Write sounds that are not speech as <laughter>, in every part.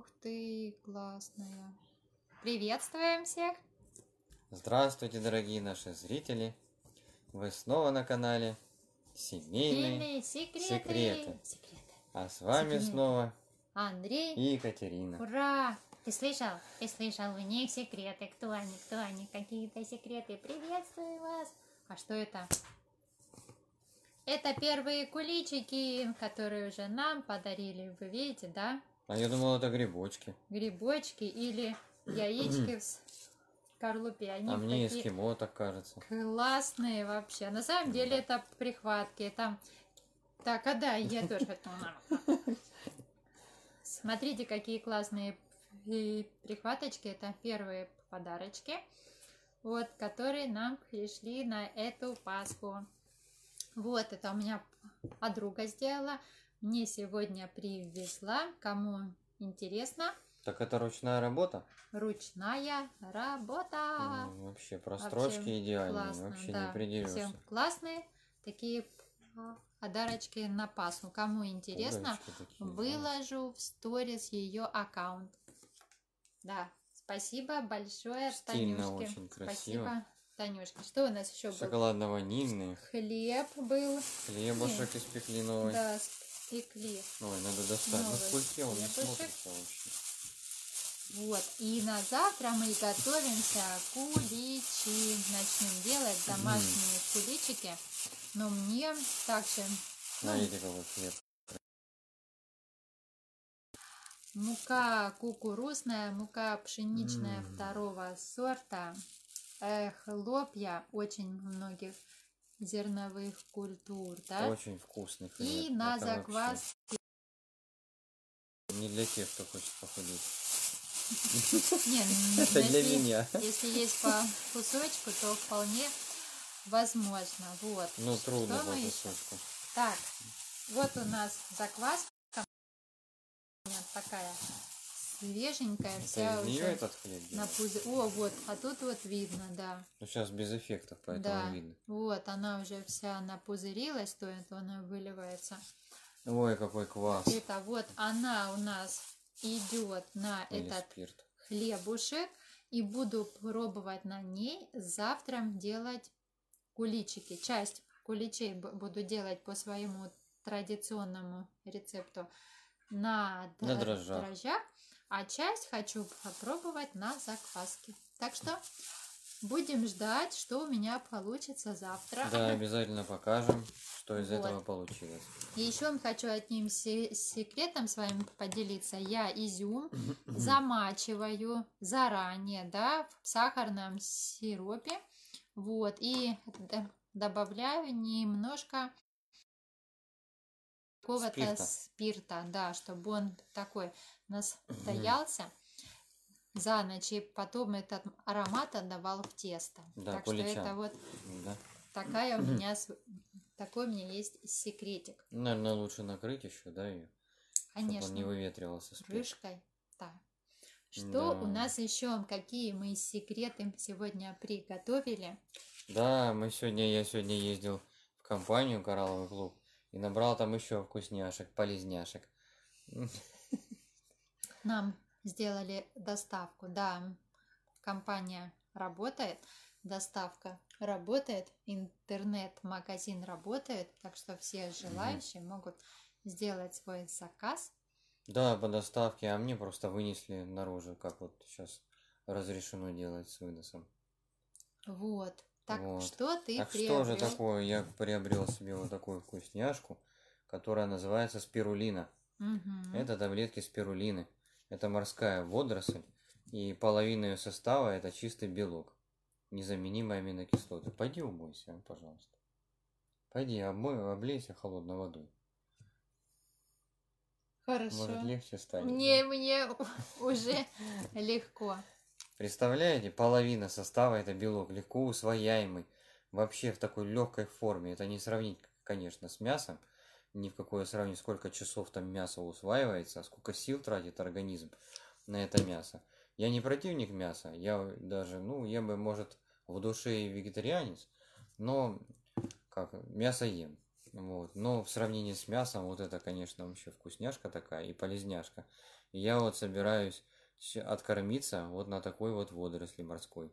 Ух ты, классная. Приветствуем всех. Здравствуйте, дорогие наши зрители! Вы снова на канале Семейные, Семейные секреты. секреты. Секреты. а с вами Секреты. снова Андрей. и Екатерина. Ура! Ты слышал? Ты слышал? У них секреты. Кто они? Кто они? Какие-то секреты. Приветствую вас. А что это? Это первые куличики, которые уже нам подарили. Вы видите, да? А я думал, это грибочки. Грибочки или яички в скорлупе. Они а мне эскимо так кажется. классные вообще. На самом деле это прихватки. Там... Так, а да, я <laughs> тоже хотела. Смотрите, какие классные прихваточки. Это первые подарочки, вот, которые нам пришли на эту Пасху. Вот, это у меня подруга сделала. Мне сегодня привезла. Кому интересно, Так это ручная работа? ручная работа. Ну, вообще, прострочки Вообще идеальные. Классно, вообще да. не придерешься. Всем классные такие подарочки на Пасху. Кому интересно, такие, да. выложу в сторис ее аккаунт. Да, спасибо большое, Стильно Танюшке. очень, красиво. Спасибо, Танюшке. Что у нас еще было? Шоколадно-ванильные. Хлеб был. Хлебушек испекли новый. Да, спекли. Ой, надо достать. Ну, Новый в культе он не смотрится вообще. Вот. И на завтра мы готовимся куличи. Начнем делать домашние куличики. Но мне также ну, Смотрите, какой хлеб. Мука кукурузная, мука пшеничная М. второго сорта, э, хлопья очень многих зерновых культур, да? Очень вкусный хлеб. И на Это вообще заквас Не для тех, кто хочет похудеть. М, <laughs> Это для меня. Если есть по кусочку, то вполне возможно. Вот. Ну, трудно по кусочку. Так, вот у нас закваска. Нет, такая свеженькая, вся Это из нее уже этот хлеб на пузе. О, вот, а тут вот видно, да. Ну, сейчас без эффектов, поэтому Да. видно. Вот, она уже вся напузырилась, то это она выливается. Ой, какой квас. Это вот она у нас идет на Или этот спирт. хлебушек. И буду пробовать на ней завтра делать куличики. Часть куличей буду делать по своему традиционному рецепту на, На др- дрожжах. А часть хочу попробовать на закваске. Так что будем ждать, что у меня получится завтра. Да, <laughs> обязательно покажем, что из Вот. этого получилось. И еще хочу одним се- секретом с вами поделиться. Я изюм замачиваю заранее, да, в сахарном сиропе. Вот, и добавляю немножко какого-то Спирта. спирта, да, чтобы он такой настоялся за ночь, и потом этот аромат отдавал в тесто. Да, так что кулича. это вот Да. такая у меня, такой у меня есть секретик. Наверное, лучше накрыть еще, да, ее? Чтобы Конечно. он не выветривался спирт. крышкой. Да. Что у Да. нас еще? Какие мы секреты сегодня приготовили? Да, мы сегодня, я сегодня ездил в компанию Коралловый клуб и набрал там еще вкусняшек, полезняшек. <laughs> Нам сделали доставку. Да, компания работает, доставка работает, интернет-магазин работает, так что все желающие могут сделать свой заказ. Да, по доставке, а мне просто вынесли наружу, как вот сейчас разрешено делать с выносом. Вот. Так Вот. что ты так что же приобрел? такое? Я приобрел себе вот такую вкусняшку, которая называется спирулина. Мгм. Это таблетки спирулины. Это морская водоросль, и половина ее состава это чистый белок. Незаменимые аминокислоты. Пойди умойся, пожалуйста. Пойди, обмой, облейся холодной водой. Хорошо. Может легче станет. Мне, мне <laughs> уже легко. Представляете, половина состава это белок, легко усвояемый, вообще в такой легкой форме. Это не сравнить, конечно, с мясом, ни в какое сравнение, сколько часов там мясо усваивается, а сколько сил тратит организм на это мясо. Я не противник мяса, я даже, ну, я бы, может, в душе и вегетарианец, но как мясо ем. Вот. Но в сравнении с мясом, вот это, конечно, вообще вкусняшка такая и полезняшка. И я вот собираюсь откормиться вот на такой вот водоросли морской.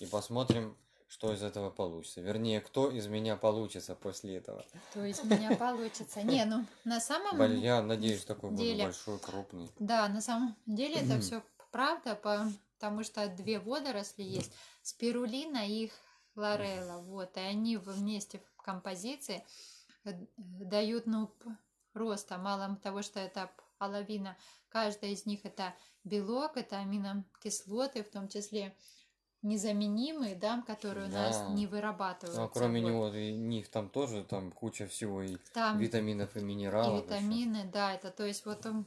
И посмотрим, что из этого получится. Вернее, кто из меня получится после этого. То есть у меня получится. Не, ну на самом Блин, Я надеюсь, такой деле- большой, крупный. Да, на самом деле это <clears throat> все правда, по- потому что две водоросли есть, спирулина и хлорелла, вот, и они вместе в композиции э, дают, ну, роста, мало того, что это половина, каждая из них это белок, это аминокислоты, в том числе незаменимые, да, которые у нас Да. не вырабатываются. Ну, а кроме вот. него, и них там тоже там куча всего и Там витаминов и И минералов. ещё. витамины, да, это то есть вот он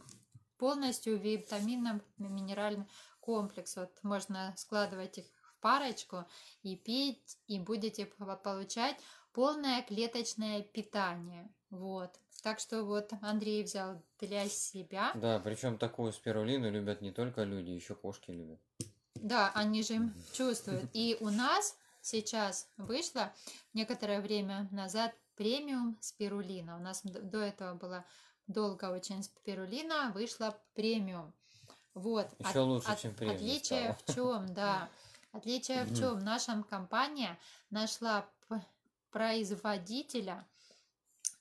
полностью витаминно-минеральный комплекс. Вот можно складывать их в парочку и пить, и будете по- получать полное клеточное питание. Вот. Так что вот Андрей взял для себя. Да, причем такую спирулину любят не только люди, еще кошки любят. Да, они же чувствуют. И у нас сейчас вышло некоторое время назад премиум спирулина. У нас до этого была долго очень спирулина, вышла премиум. Вот. Еще лучше, чем премиум Отличие в чем, <laughs> да. Отличие в чем? Наша компания нашла производителя,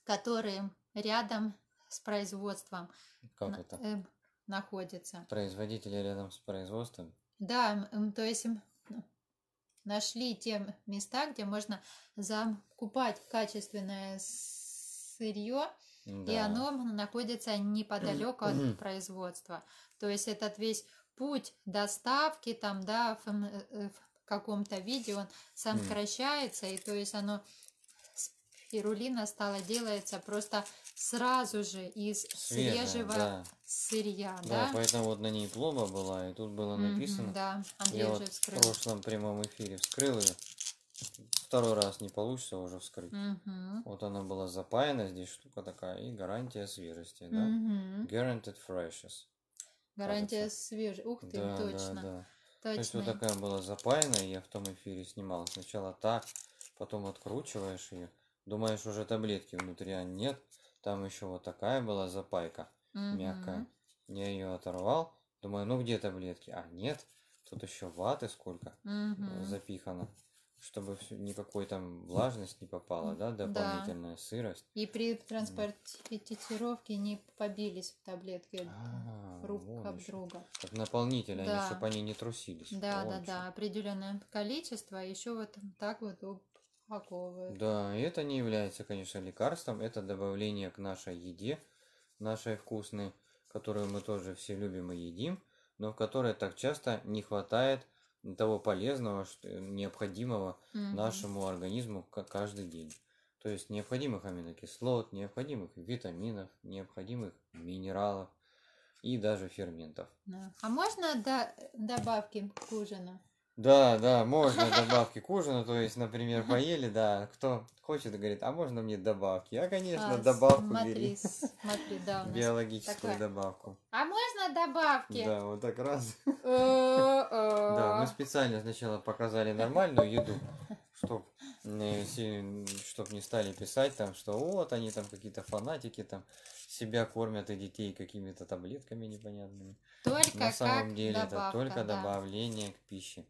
который рядом с производством Как на- это? эм, находится. Производители рядом с производством. Да, то есть ну, нашли те места, где можно закупать качественное сырье, и Да. оно находится неподалеку от производства. То есть этот весь путь доставки там, да, в, э, э, в каком-то виде он сокращается, и то есть оно спирулина стала делается просто сразу же из Свежая, свежего да. сырья, Да, да? поэтому вот на ней пломба была, и тут было написано. да, Андрей Я уже вот в прошлом прямом эфире вскрыл ее. Второй раз не получится уже вскрыть. Мгм. Вот она была запаяна, здесь штука такая, и гарантия свежести, да? Мгм. Guaranteed freshness. Гарантия свежая. Ух ты, Да, точно. да, да. То есть Точно. вот такая была запаяна, и я в том эфире снимал. Сначала так, потом откручиваешь ее, думаешь уже таблетки внутри, а нет. Там еще вот такая была запайка, Мгм. мягкая. Я ее оторвал, думаю, ну где таблетки? А нет, тут еще ваты сколько Мгм. запихано, чтобы никакой там влажность не попала, да, Да. дополнительная сырость. И при транспортировке не побились таблетки А, друг вон об ещё. друга. Как наполнитель, они, Да. чтобы они не трусились. Да, да, Точно. да, определенное количество, еще вот так вот упаковывают. Да, и это не является, конечно, лекарством, это добавление к нашей еде, нашей вкусной, которую мы тоже все любим и едим, но в которой так часто не хватает того полезного, что, необходимого Мгм. нашему организму ка- каждый день. То есть необходимых аминокислот, необходимых витаминов, необходимых минералов и даже ферментов. Да. А можно до- добавки к ужину? Да, да, можно <laughs> добавки к ужину, то есть, например, поели, да, кто хочет, говорит, а можно мне добавки? А, конечно, А, добавку смотри, бери, смотри, да, у нас. биологическую такое. добавку. А можно добавки? Да, вот так раз. О-о. Да, мы специально сначала показали нормальную еду, чтоб, чтоб не стали писать там, что вот они там какие-то фанатики там себя кормят и детей какими-то таблетками непонятными. Только На самом деле добавка, это только да. добавление к пище.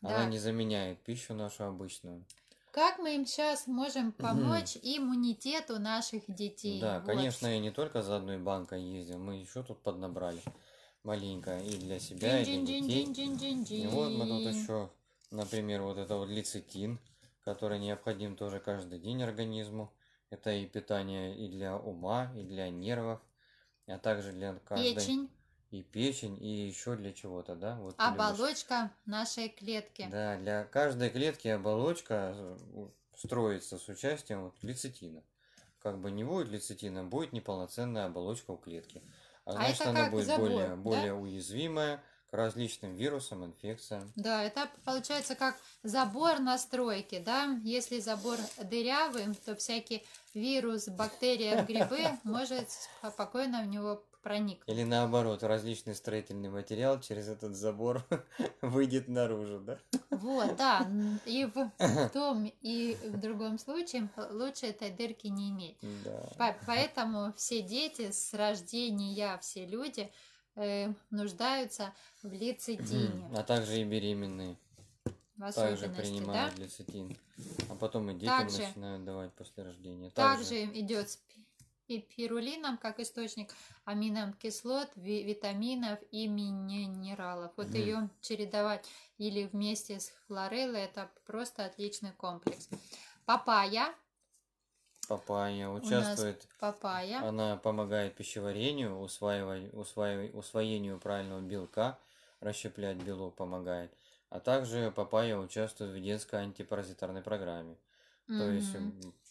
Да. Она не заменяет пищу нашу обычную. Как мы им сейчас можем помочь иммунитету наших детей? Да, Вот. конечно, я не только за одной банкой ездил, мы еще тут поднабрали маленько и для себя, и для детей. И вот мы тут еще, например, вот это вот лецитин, который необходим тоже каждый день организму. Это и питание и для ума, и для нервов, а также для каждой... Печень, И печень, и еще для чего-то, да? Вот ты любишь. оболочка нашей клетки. Да, для каждой клетки оболочка э, строится с участием вот лецитина. Как бы не будет лецитина, будет неполноценная оболочка у клетки. А, А значит, она будет забор, более, да? более уязвимая к различным вирусам, инфекциям. Да, это получается как забор настройки, да? Если забор дырявый, то всякий вирус, бактерия, грибы <laughs> может спокойно в него проникнуть. Или наоборот, различный строительный материал через этот забор <laughs> выйдет наружу, да? Вот, да. <laughs> И в том, и в другом случае лучше этой дырки не иметь. Да. По- Поэтому все дети с рождения, все люди э, нуждаются в лецитине. А также и беременные В также особенности, да? принимают лецитин. А потом и детям Также- начинают давать после рождения. Также идет с пирулином как источник аминокислот, ви- витаминов и минералов. Вот Мгм. ее чередовать или вместе с хлореллой это просто отличный комплекс. Папайя, Папайя участвует, папайя, она помогает пищеварению, усваивай- усваивай- усвоению правильного белка, расщеплять белок помогает. А также папайя участвует в детской антипаразитарной программе. То есть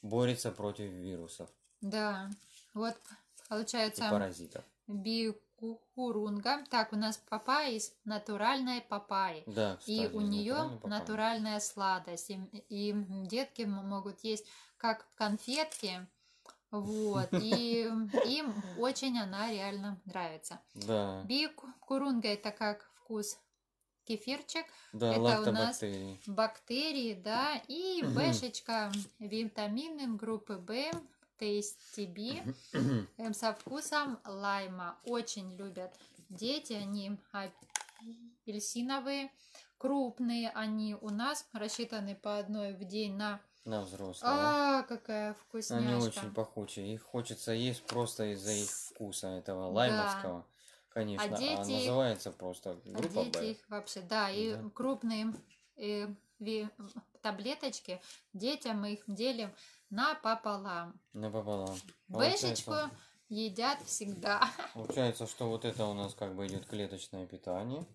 борется против вирусов да, вот и получается паразитов. бикурунга. Так, у нас папайя из натуральной папайи. Да, кстати, И у нее натуральный папайя. натуральная сладость. И, и детки могут есть как конфетки. Вот. И <laughs> им очень она реально нравится. Да, Бикурунга это как вкус кефирчик, да, это у нас бактерии, да, и бэшечка витамины группы В, TSTB, эм, со вкусом лайма. Очень любят дети, они апельсиновые, крупные они у нас рассчитаны по одной в день на... На взрослого. А, какая Они вкусняшка. очень похожие. Их хочется есть просто из-за их вкуса этого Да. лаймовского. Конечно. А, дети- называется просто А группа дети Б. их вообще, да, и Да. крупные э, ви- таблеточки детям мы их делим напополам. Напополам. Бэшечку Получается, едят всегда. <laughs> получается, что вот это у нас как бы идет клеточное питание,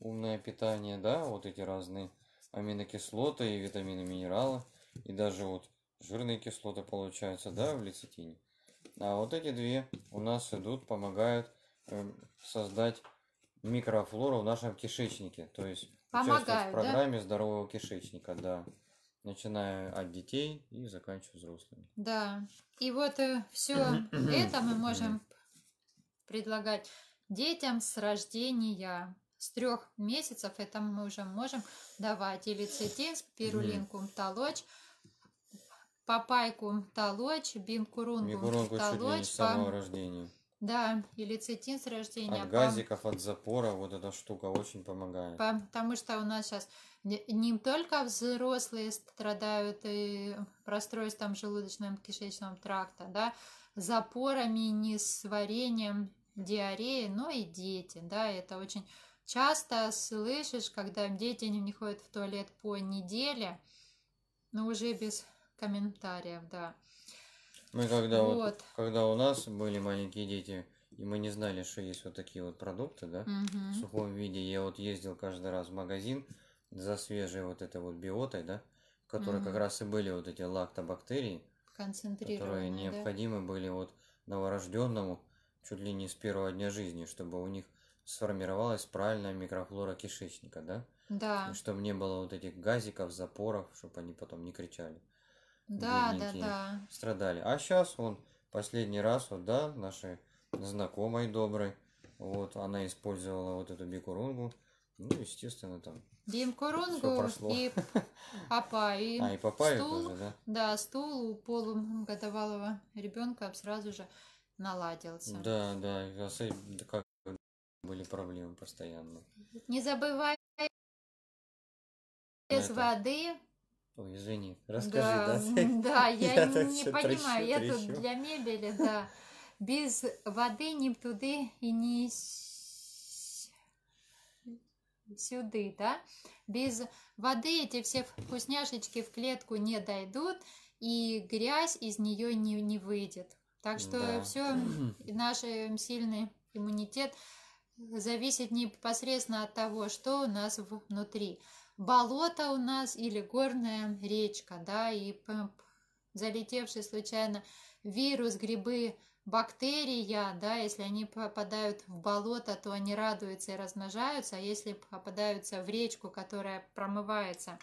умное питание, да, вот эти разные аминокислоты и витамины, минералы, и даже вот жирные кислоты получаются, да, в лецитине. А вот эти две у нас идут, помогают эм, создать микрофлору в нашем кишечнике, то есть участвовать Помогают, в да? программе здорового кишечника, да, начиная от детей и заканчивая взрослыми. Да. И вот все это мы можем предлагать детям с рождения. С трех месяцев это мы уже можем давать и лецитин, спирулинку толочь, папайку толочь, не толочь, с самого по- рождения. да, и лецитин с рождения. От по- газиков, от запора вот эта штука очень помогает. Потому что у нас сейчас не, не только взрослые страдают и расстройством желудочно-кишечного тракта, да, запорами, несварением, диареей, но и дети, да, это очень часто слышишь, когда дети не ходят в туалет по неделе, но уже без комментариев, да. Мы когда вот, Вот. когда у нас были маленькие дети, и мы не знали, что есть вот такие вот продукты, да, в Мгм. сухом виде, я вот ездил каждый раз в магазин за свежей вот этой вот биотой, да, в которой как Мгм. раз и были вот эти лактобактерии, которые Концентрированные, да. необходимы были вот новорожденному чуть ли не с первого дня жизни, чтобы у них сформировалась правильная микрофлора кишечника, да, Да, чтобы не было вот этих газиков, запоров, чтобы они потом не кричали. да, да, да. страдали. А сейчас он последний раз, вот, да, нашей знакомой доброй, вот, она использовала вот эту бикурунгу, ну, естественно, там. Прошло. и папайю. <laughs> А, и папайю стул, тоже, да? Да, стул у полугодовалого ребенка сразу же наладился. Да, да, и с этим, да как были проблемы постоянно. Не забывай без это- воды. Ой, извини, расскажи, да, да? <laughs> да, я, Я не понимаю, трещу, я тут для мебели, да. Без воды ни туды и ни сюды, да. Без воды эти все вкусняшечки в клетку не дойдут, и грязь из нее не, не выйдет. Так что Да. все, <clears throat> наш э, сильный иммунитет зависит непосредственно от того, что у нас внутри. Болото у нас или горная речка, да, и залетевший случайно вирус, грибы, бактерия, да, если они попадают в болото, то они радуются и размножаются, а если попадаются в речку, которая промывается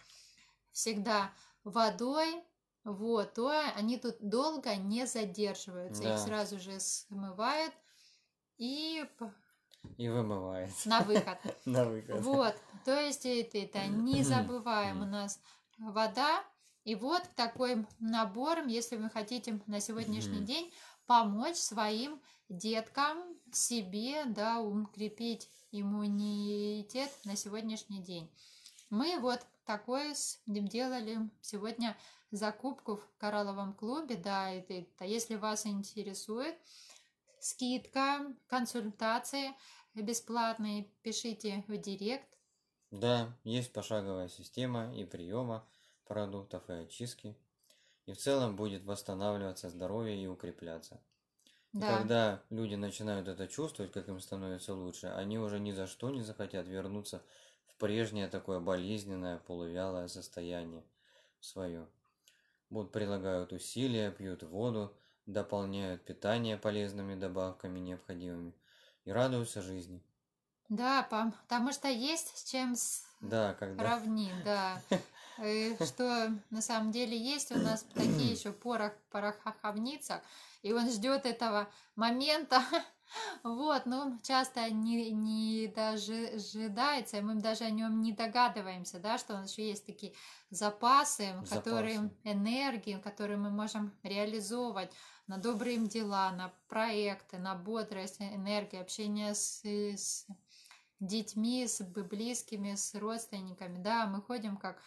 всегда водой, вот, то они тут долго не задерживаются, Да. их сразу же смывают, и И вымывается на выход. <laughs> на выход. Вот, то есть это, это не забываем у нас вода. И вот такой набор, если вы хотите на сегодняшний день помочь своим деткам, себе, да, укрепить иммунитет на сегодняшний день. Мы вот такое с- делали сегодня закупку в Коралловом клубе, да, это, это если вас интересует, скидка, консультации бесплатные, пишите в директ. Да, есть пошаговая система и приема продуктов, и очистки. И в целом будет восстанавливаться здоровье и укрепляться. И Да, когда люди начинают это чувствовать, как им становится лучше, они уже ни за что не захотят вернуться в прежнее такое болезненное, полувялое состояние свое. Будут прилагают усилия, пьют воду, дополняют питание полезными добавками необходимыми и радуются жизни. да, потому что есть с чем Да, когда... сравнить, да. <laughs> Э, Что на самом деле есть у нас такие еще порох в пороховницах, и он ждет этого момента. <laughs> Вот, но часто не, не дожидается, и мы даже о нем не догадываемся, да, что у нас еще есть такие запасы, которые Запасы. энергии, которые мы можем реализовывать на добрые дела, на проекты, на бодрость, энергию, общение с, с детьми, с близкими, с родственниками, да, мы ходим как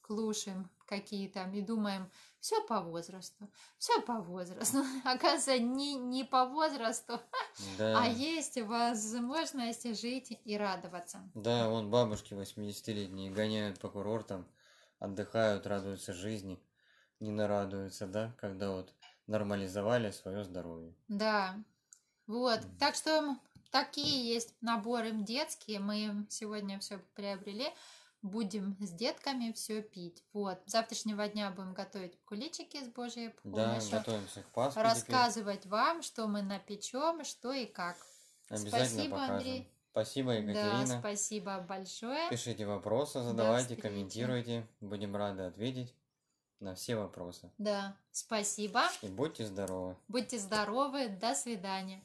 клушим какие-то и думаем, все по возрасту, все по возрасту. <laughs> Оказывается, не, не по возрасту, <laughs> Да. а есть возможность жить и радоваться. Да, вон бабушки 80-летние гоняют по курортам, отдыхают, радуются жизни. Не нарадуются, да, когда вот нормализовали свое здоровье. Да, вот. Мгм. Так что такие есть наборы детские. Мы сегодня все приобрели. Будем с детками все пить. Вот. С завтрашнего дня будем готовить куличики с Божьей Да, помощью. готовимся к Пасхе теперь. рассказывать вам, что мы напечем, что и как. Обязательно Спасибо, покажем. Андрей. Спасибо, Да, Екатерина. спасибо большое. Пишите вопросы, задавайте, комментируйте. Будем рады ответить на все вопросы. Да, спасибо. И будьте здоровы. Будьте здоровы. До свидания.